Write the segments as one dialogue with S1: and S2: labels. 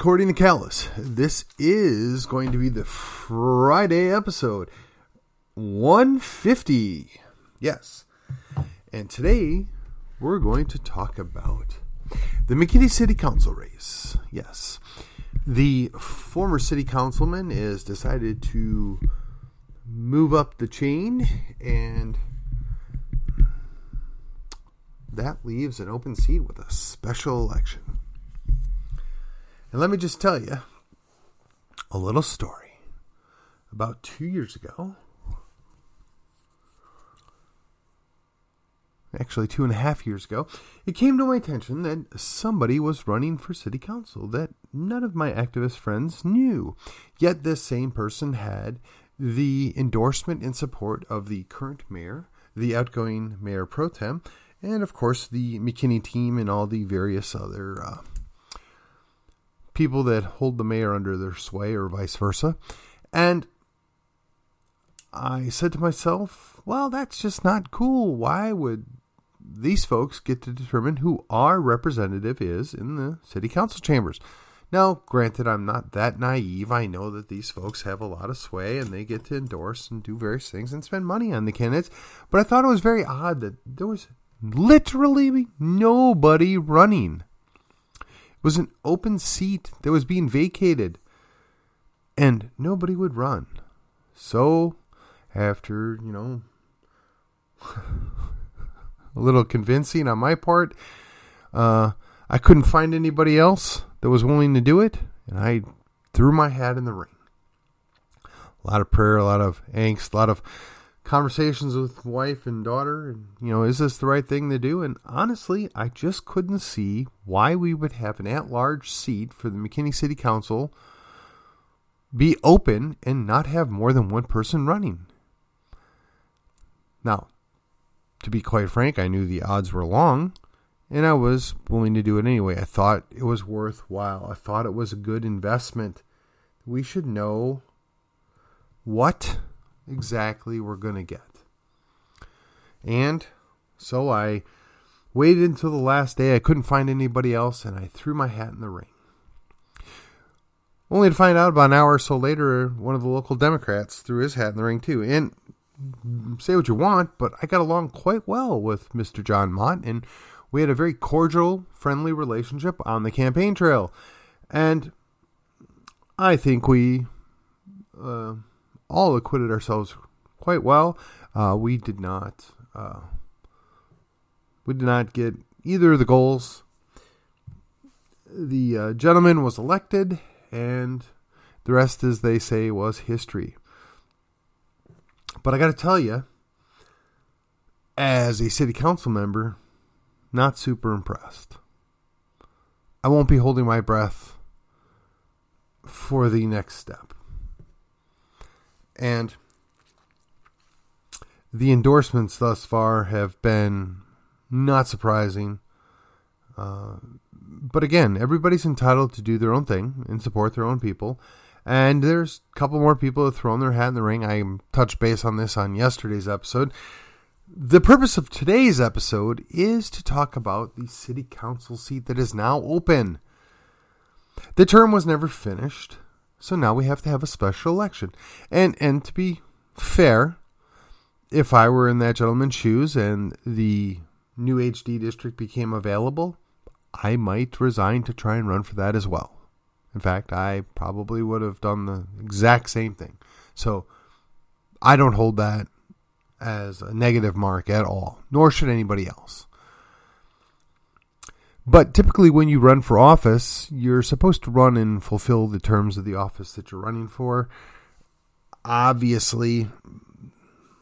S1: according to Callus, this is going to be the Friday episode 150. Yes. And today we're going to talk about the McKinney City Council race. Yes. The former city councilman is decided to move up the chain and that leaves an open seat with a special election. And let me just tell you a little story. About two years ago, actually two and a half years ago, it came to my attention that somebody was running for city council that none of my activist friends knew. Yet this same person had the endorsement and support of the current mayor, the outgoing mayor pro tem, and of course the McKinney team and all the various other uh, people that hold the mayor under their sway or vice versa. And I said to myself, well, that's just not cool. Why would these folks get to determine who our representative is in the city council chambers? Now, granted, I'm not that naive. I know that these folks have a lot of sway and they get to endorse and do various things and spend money on the candidates. But I thought it was very odd that there was literally nobody running was an open seat that was being vacated, and nobody would run. So, after, you know, a little convincing on my part, uh, I couldn't find anybody else that was willing to do it, and I threw my hat in the ring. A lot of prayer, a lot of angst, a lot of conversations with wife and daughter and you know is this the right thing to do? And honestly i just couldn't see why we would have an at-large seat for the mckinney city council be open and not have more than one person running. Now to be quite frank i knew the odds were long and i was willing to do it anyway. I thought it was worthwhile. I thought it was a good investment. We should know what exactly we're going to get. And so I waited until the last day. I couldn't find anybody else, and I threw my hat in the ring. Only to find out about an hour or so later, one of the local Democrats threw his hat in the ring too. And say what you want, but I got along quite well with Mr. John Mott, and we had a very cordial, friendly relationship on the campaign trail. And I think we uh, all acquitted ourselves quite well. Uh, we did not uh, we did not get either of the goals. The uh, gentleman was elected, and the rest, as they say, was history. But I got to tell you, as a city council member, not super impressed. I won't be holding my breath for the next step. And the endorsements thus far have been not surprising. Uh, but again, everybody's entitled to do their own thing and support their own people. And there's a couple more people that have thrown their hat in the ring. I touched base on this on yesterday's episode. The purpose of today's episode is to talk about the city council seat that is now open. The term was never finished. So now we have to have a special election. And and to be fair, if I were in that gentleman's shoes and the new HD district became available, I might resign to try and run for that as well. In fact, I probably would have done the exact same thing. So I don't hold that as a negative mark at all, nor should anybody else. But typically, when you run for office, you're supposed to run and fulfill the terms of the office that you're running for. Obviously,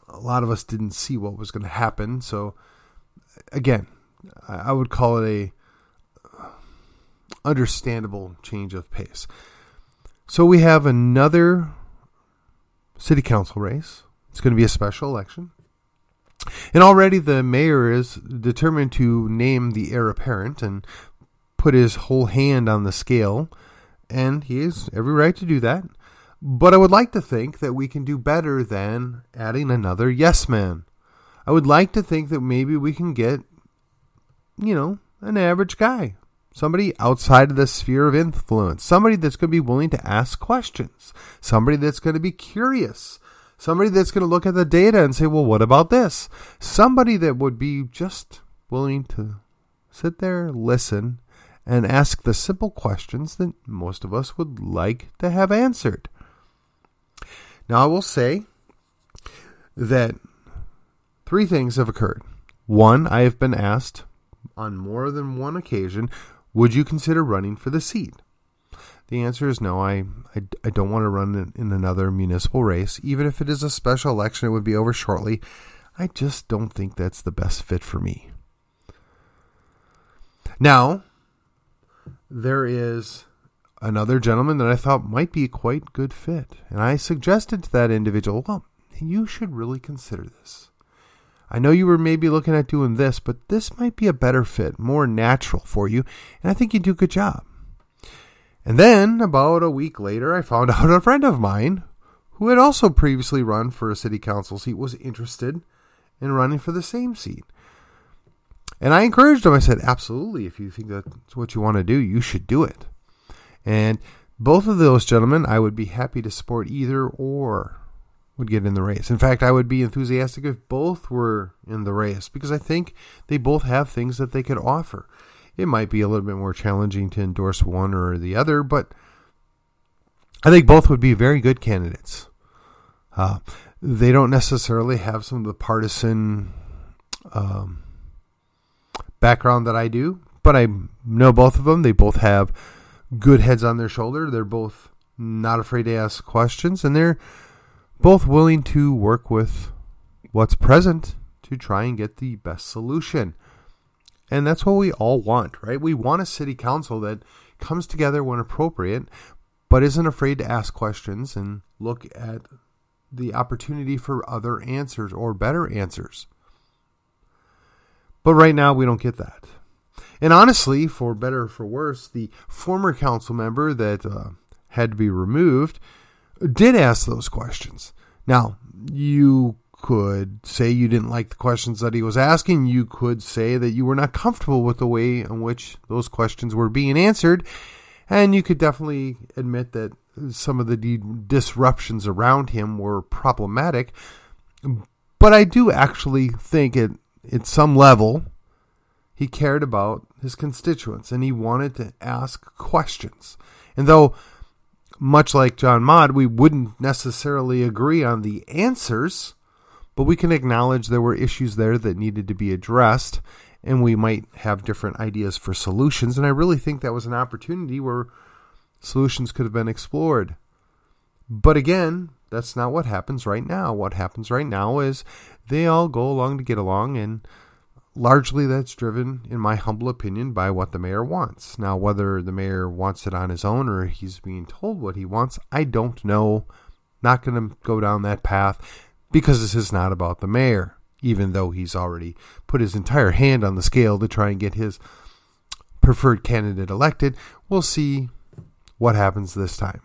S1: a lot of us didn't see what was going to happen. So, again, I would call it a uh, understandable change of pace. So we have another city council race. It's going to be a special election. And already the mayor is determined to name the heir apparent and put his whole hand on the scale, and he has every right to do that. But I would like to think that we can do better than adding another yes man. I would like to think that maybe we can get, you know, an average guy, somebody outside of the sphere of influence, somebody that's going to be willing to ask questions, somebody that's going to be curious, somebody that's going to look at the data and say, well, what about this? Somebody that would be just willing to sit there, listen, and ask the simple questions that most of us would like to have answered. Now, I will say that three things have occurred. One, I have been asked on more than one occasion, would you consider running for the seat? The answer is no. I, I, I don't want to run in, another municipal race. Even if it is a special election, it would be over shortly. I just don't think that's the best fit for me. Now, there is another gentleman that I thought might be a quite good fit. And I suggested to that individual, well, you should really consider this. I know you were maybe looking at doing this, but this might be a better fit, more natural for you, and I think you'd do a good job. And then, about a week later, I found out a friend of mine who had also previously run for a city council seat was interested in running for the same seat. And I encouraged him. I said, absolutely, if you think that's what you want to do, you should do it. And both of those gentlemen, I would be happy to support either or would get in the race. In fact, I would be enthusiastic if both were in the race because I think they both have things that they could offer. It might be a little bit more challenging to endorse one or the other, but I think both would be very good candidates. Uh, they don't necessarily have some of the partisan um, background that I do, but I know both of them. They both have good heads on their shoulder. They're both not afraid to ask questions, and they're both willing to work with what's present to try and get the best solution. And that's what we all want, right? We want a city council that comes together when appropriate, but isn't afraid to ask questions and look at the opportunity for other answers or better answers. But right now, we don't get that. And honestly, for better or for worse, the former council member that uh, had to be removed did ask those questions. Now, you could say you didn't like the questions that he was asking. You could say that you were not comfortable with the way in which those questions were being answered. And you could definitely admit that some of the disruptions around him were problematic. But I do actually think at, at some level he cared about his constituents and he wanted to ask questions. And though much like John Maude, we wouldn't necessarily agree on the answers, but we can acknowledge there were issues there that needed to be addressed, and we might have different ideas for solutions. And I really think that was an opportunity where solutions could have been explored. But again, that's not what happens right now. What happens right now is they all go along to get along, and largely that's driven, in my humble opinion, by what the mayor wants. Now, whether the mayor wants it on his own or he's being told what he wants, I don't know. Not going to go down that path because this is not about the mayor, even though he's already put his entire hand on the scale to try and get his preferred candidate elected. We'll see what happens this time.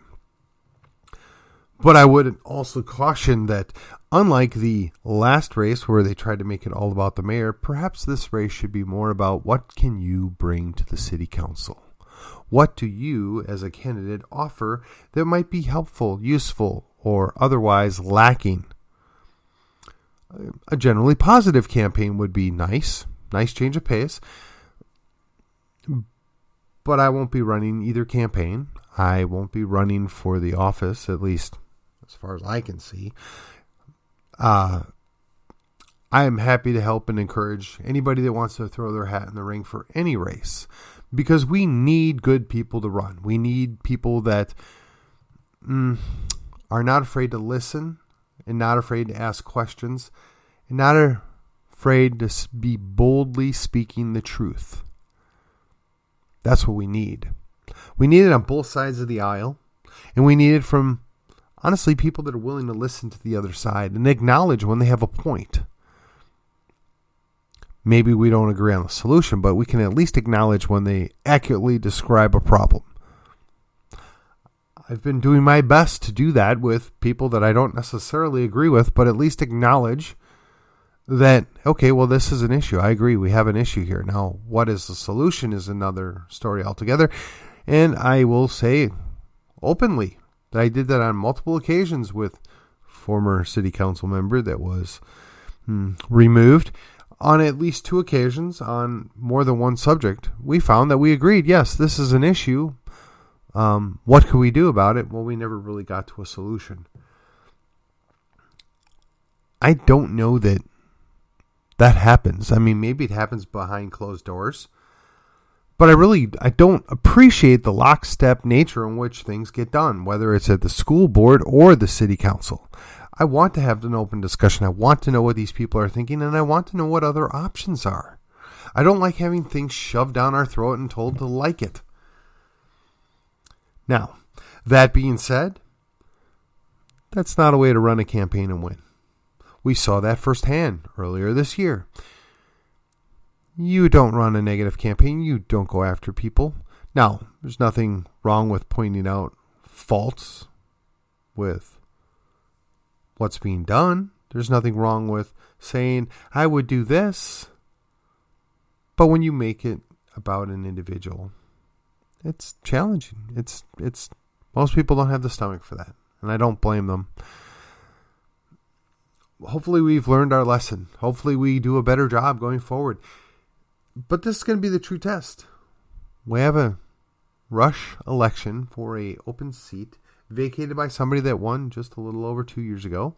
S1: But I would also caution that, unlike the last race where they tried to make it all about the mayor, perhaps this race should be more about what can you bring to the city council? What do you, as a candidate, offer that might be helpful, useful, or otherwise lacking? A generally positive campaign would be nice, nice change of pace. But I won't be running either campaign. I won't be running for the office, at least as far as I can see. Uh, I am happy to help and encourage anybody that wants to throw their hat in the ring for any race because we need good people to run. We need people that mm, are not afraid to listen and not afraid to ask questions and not afraid to be boldly speaking the truth. That's what we need. We need it on both sides of the aisle, and we need it from honestly people that are willing to listen to the other side and acknowledge when they have a point. Maybe we don't agree on the solution, but we can at least acknowledge when they accurately describe a problem. I've been doing my best to do that with people that I don't necessarily agree with, but at least acknowledge that okay, well, this is an issue. I agree, we have an issue here. Now, what is the solution is another story altogether. And I will say openly that I did that on multiple occasions with former city council member that was hmm, removed on at least two occasions on more than one subject. We found that we agreed, yes, this is an issue. Um, what could we do about it? Well, we never really got to a solution. I don't know that that happens. I mean, maybe it happens behind closed doors, but I really I don't appreciate the lockstep nature in which things get done, whether it's at the school board or the city council. I want to have an open discussion. I want to know what these people are thinking, and I want to know what other options are. I don't like having things shoved down our throat and told to like it. Now, that being said, that's not a way to run a campaign and win. We saw that firsthand earlier this year. You don't run a negative campaign, you don't go after people. Now, there's nothing wrong with pointing out faults with what's being done. There's nothing wrong with saying, I would do this. But when you make it about an individual, it's challenging. It's it's most people don't have the stomach for that, and I don't blame them. Hopefully we've learned our lesson. Hopefully we do a better job going forward. But this is going to be the true test. We have a rush election for a open seat vacated by somebody that won just a little over 2 years ago.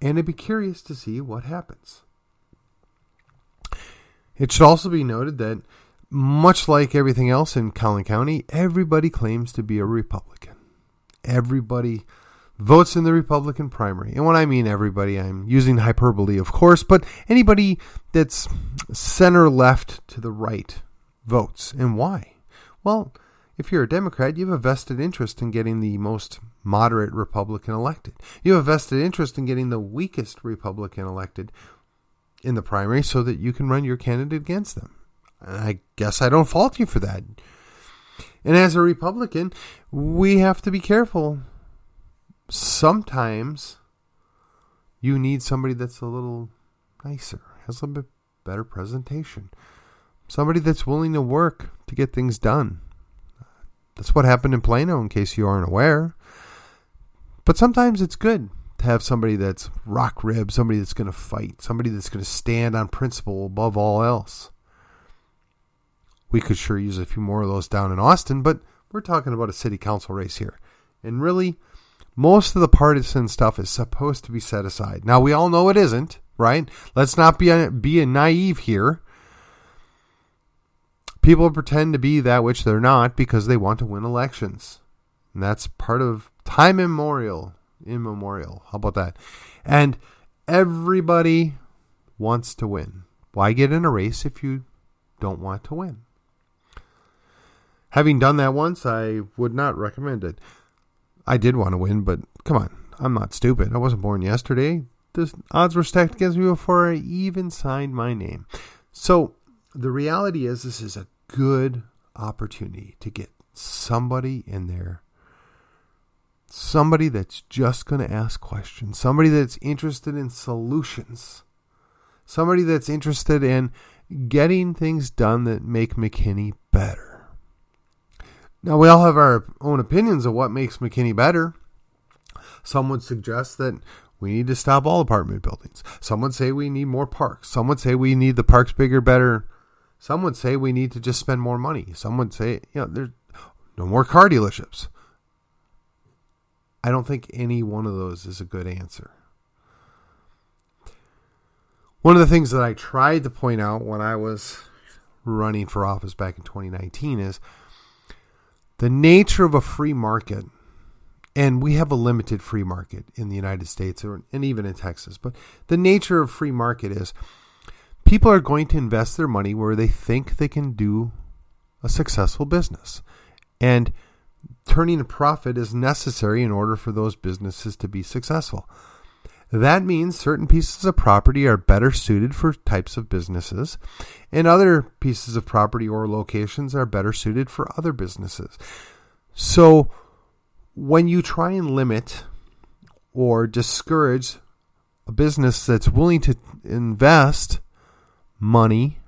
S1: And I'd be curious to see what happens. It should also be noted that much like everything else in Collin County, everybody claims to be a Republican. Everybody votes in the Republican primary. And when I mean everybody, I'm using hyperbole, of course, but anybody that's center left to the right votes. And why? Well, if you're a Democrat, you have a vested interest in getting the most moderate Republican elected. You have a vested interest in getting the weakest Republican elected in the primary so that you can run your candidate against them. I guess I don't fault you for that. And as a Republican, we have to be careful. Sometimes you need somebody that's a little nicer, has a bit better presentation, somebody that's willing to work to get things done. That's what happened in Plano, in case you aren't aware. But sometimes it's good to have somebody that's rock rib, somebody that's going to fight, somebody that's going to stand on principle above all else. We could sure use a few more of those down in Austin, but we're talking about a city council race here. And really, most of the partisan stuff is supposed to be set aside. Now, we all know it isn't, right? Let's not be, be naive here. People pretend to be that which they're not because they want to win elections. And that's part of time immemorial. Immemorial. How about that? And everybody wants to win. Why get in a race if you don't want to win? Having done that once, I would not recommend it. I did want to win, but come on, I'm not stupid. I wasn't born yesterday. The odds were stacked against me before I even signed my name. So the reality is, this is a good opportunity to get somebody in there. Somebody that's just going to ask questions. Somebody that's interested in solutions. Somebody that's interested in getting things done that make McKinney better. Now, we all have our own opinions of what makes McKinney better. Some would suggest that we need to stop all apartment buildings. Some would say we need more parks. Some would say we need the parks bigger, better. Some would say we need to just spend more money. Some would say, you know, there's no more car dealerships. I don't think any one of those is a good answer. One of the things that I tried to point out when I was running for office back in 2019 is the nature of a free market, and we have a limited free market in the United States or, and even in Texas, but the nature of free market is people are going to invest their money where they think they can do a successful business. And turning a profit is necessary in order for those businesses to be successful. That means certain pieces of property are better suited for types of businesses, and other pieces of property or locations are better suited for other businesses. So, when you try and limit or discourage a business that's willing to invest money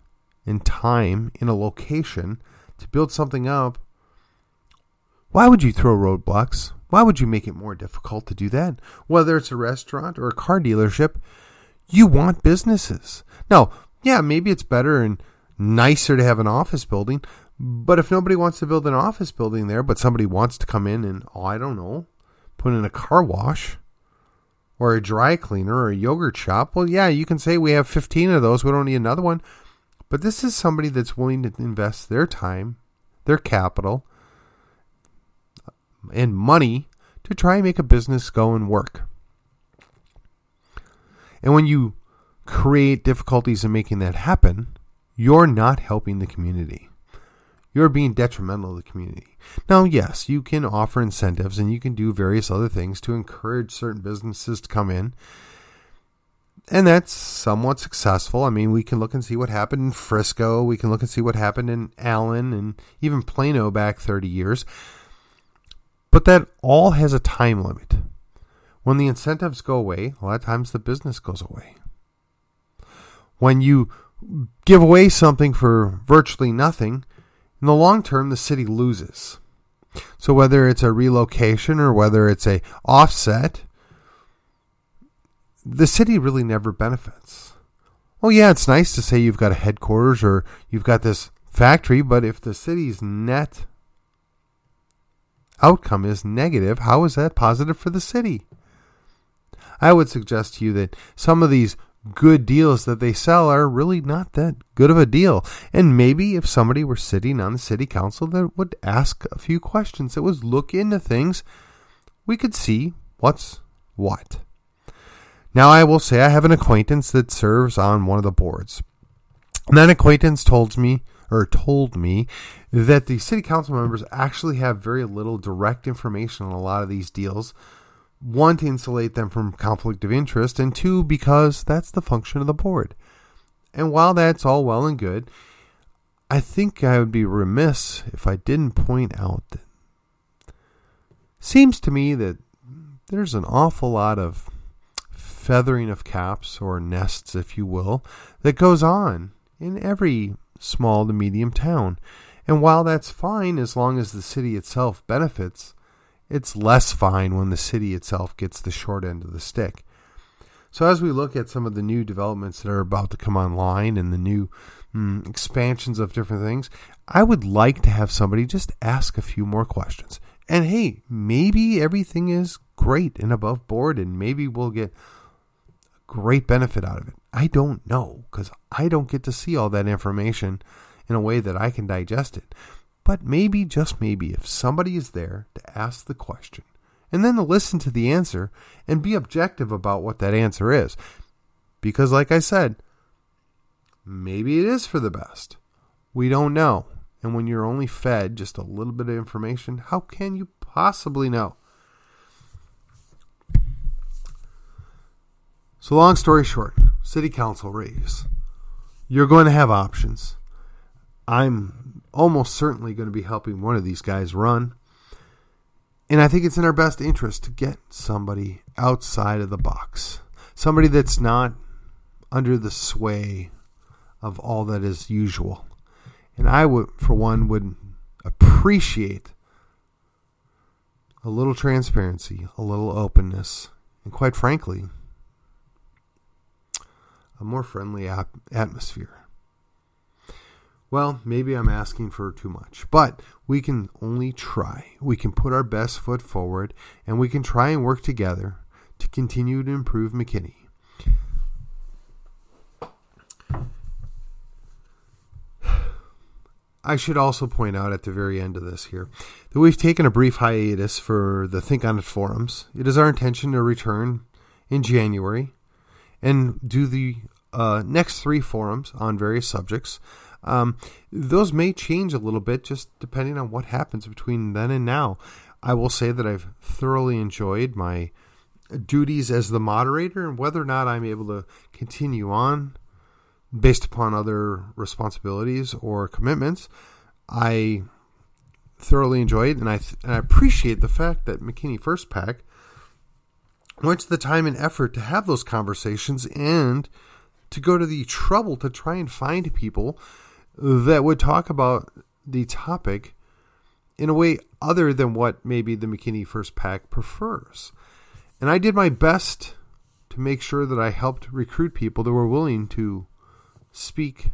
S1: and time in a location to build something up, why would you throw roadblocks? Why would you make it more difficult to do that? Whether it's a restaurant or a car dealership, you want businesses. Now, yeah, maybe it's better and nicer to have an office building, but if nobody wants to build an office building there, but somebody wants to come in and, oh, I don't know, put in a car wash or a dry cleaner or a yogurt shop, well, yeah, you can say we have 15 of those. We don't need another one. But this is somebody that's willing to invest their time, their capital, and money to try and make a business go and work. And when you create difficulties in making that happen, you're not helping the community. You're being detrimental to the community. Now, yes, you can offer incentives and you can do various other things to encourage certain businesses to come in. And that's somewhat successful. I mean, we can look and see what happened in Frisco. We can look and see what happened in Allen and even Plano back 30 years. But that all has a time limit. When the incentives go away, a lot of times the business goes away. When you give away something for virtually nothing, in the long term the city loses. So whether it's a relocation or whether it's a offset, the city really never benefits. Oh yeah, it's nice to say you've got a headquarters or you've got this factory, but if the city's net outcome is negative, how is that positive for the city? I would suggest to you that some of these good deals that they sell are really not that good of a deal. And maybe if somebody were sitting on the city council that would ask a few questions, that would look into things, we could see what's what. Now, I will say I have an acquaintance that serves on one of the boards. And that acquaintance told me or told me that the city council members actually have very little direct information on a lot of these deals. One, to insulate them from conflict of interest, and two, because that's the function of the board. And while that's all well and good, I think I would be remiss if I didn't point out that seems to me that there's an awful lot of feathering of caps or nests, if you will, that goes on in every small to medium town. And while that's fine as long as the city itself benefits, it's less fine when the city itself gets the short end of the stick. So, as we look at some of the new developments that are about to come online and the new mm, expansions of different things, I would like to have somebody just ask a few more questions. And hey, maybe everything is great and above board, and maybe we'll get great benefit out of it. I don't know because I don't get to see all that information in a way that I can digest it. But maybe, just maybe, if somebody is there to ask the question and then to listen to the answer and be objective about what that answer is. Because, like I said, maybe it is for the best. We don't know. And when you're only fed just a little bit of information, how can you possibly know? So, long story short, city council race. You're going to have options. I'm almost certainly going to be helping one of these guys run. And I think it's in our best interest to get somebody outside of the box. Somebody that's not under the sway of all that is usual. And I would, for one, would appreciate a little transparency, a little openness, and quite frankly, a more friendly atmosphere. Well, maybe I'm asking for too much, but we can only try. We can put our best foot forward and we can try and work together to continue to improve McKinney. I should also point out at the very end of this here that we've taken a brief hiatus for the Think on It forums. It is our intention to return in January and do the uh, next three forums on various subjects. Um, those may change a little bit just depending on what happens between then and now. I will say that I've thoroughly enjoyed my duties as the moderator and whether or not I'm able to continue on based upon other responsibilities or commitments. I thoroughly enjoy it and I, th- and I appreciate the fact that McKinney First PAC went to the time and effort to have those conversations and to go to the trouble to try and find people that would talk about the topic in a way other than what maybe the McKinney First PAC prefers. And I did my best to make sure that I helped recruit people that were willing to speak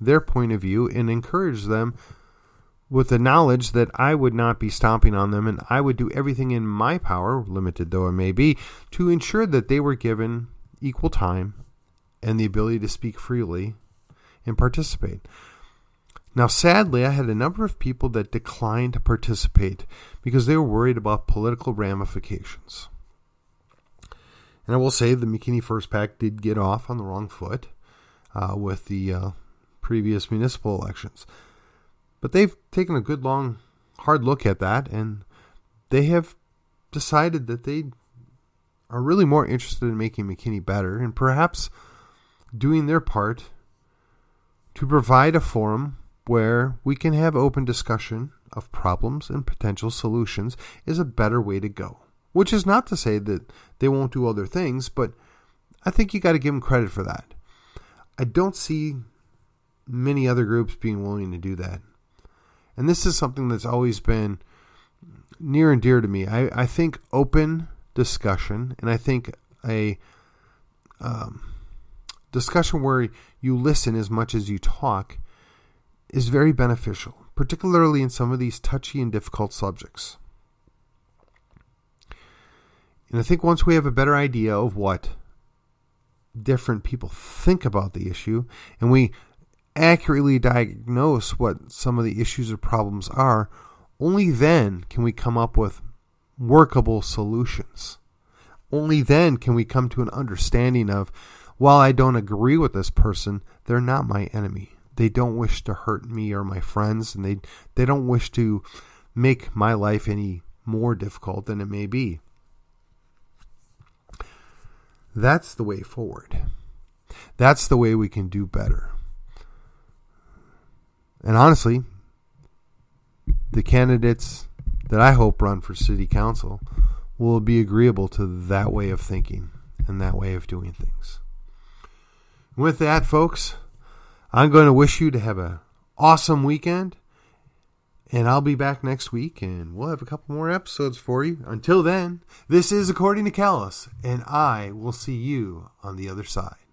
S1: their point of view and encourage them with the knowledge that I would not be stomping on them and I would do everything in my power, limited though it may be, to ensure that they were given equal time and the ability to speak freely and participate. Now, sadly, I had a number of people that declined to participate because they were worried about political ramifications. And I will say the McKinney First PAC did get off on the wrong foot uh, with the uh, previous municipal elections. But they've taken a good, long, hard look at that, and they have decided that they are really more interested in making McKinney better and perhaps doing their part to provide a forum where we can have open discussion of problems and potential solutions is a better way to go. Which is not to say that they won't do other things, but I think you got to give them credit for that. I don't see many other groups being willing to do that. And this is something that's always been near and dear to me. I, I think open discussion, and I think a um, discussion where you listen as much as you talk is very beneficial, particularly in some of these touchy and difficult subjects. And I think once we have a better idea of what different people think about the issue and we accurately diagnose what some of the issues or problems are, only then can we come up with workable solutions. Only then can we come to an understanding of while I don't agree with this person, they're not my enemy. They don't wish to hurt me or my friends, and they, they don't wish to make my life any more difficult than it may be. That's the way forward. That's the way we can do better. And honestly, the candidates that I hope run for city council will be agreeable to that way of thinking and that way of doing things. With that, folks, I'm going to wish you to have an awesome weekend. And I'll be back next week and we'll have a couple more episodes for you. Until then, this is According to Callus, and I will see you on the other side.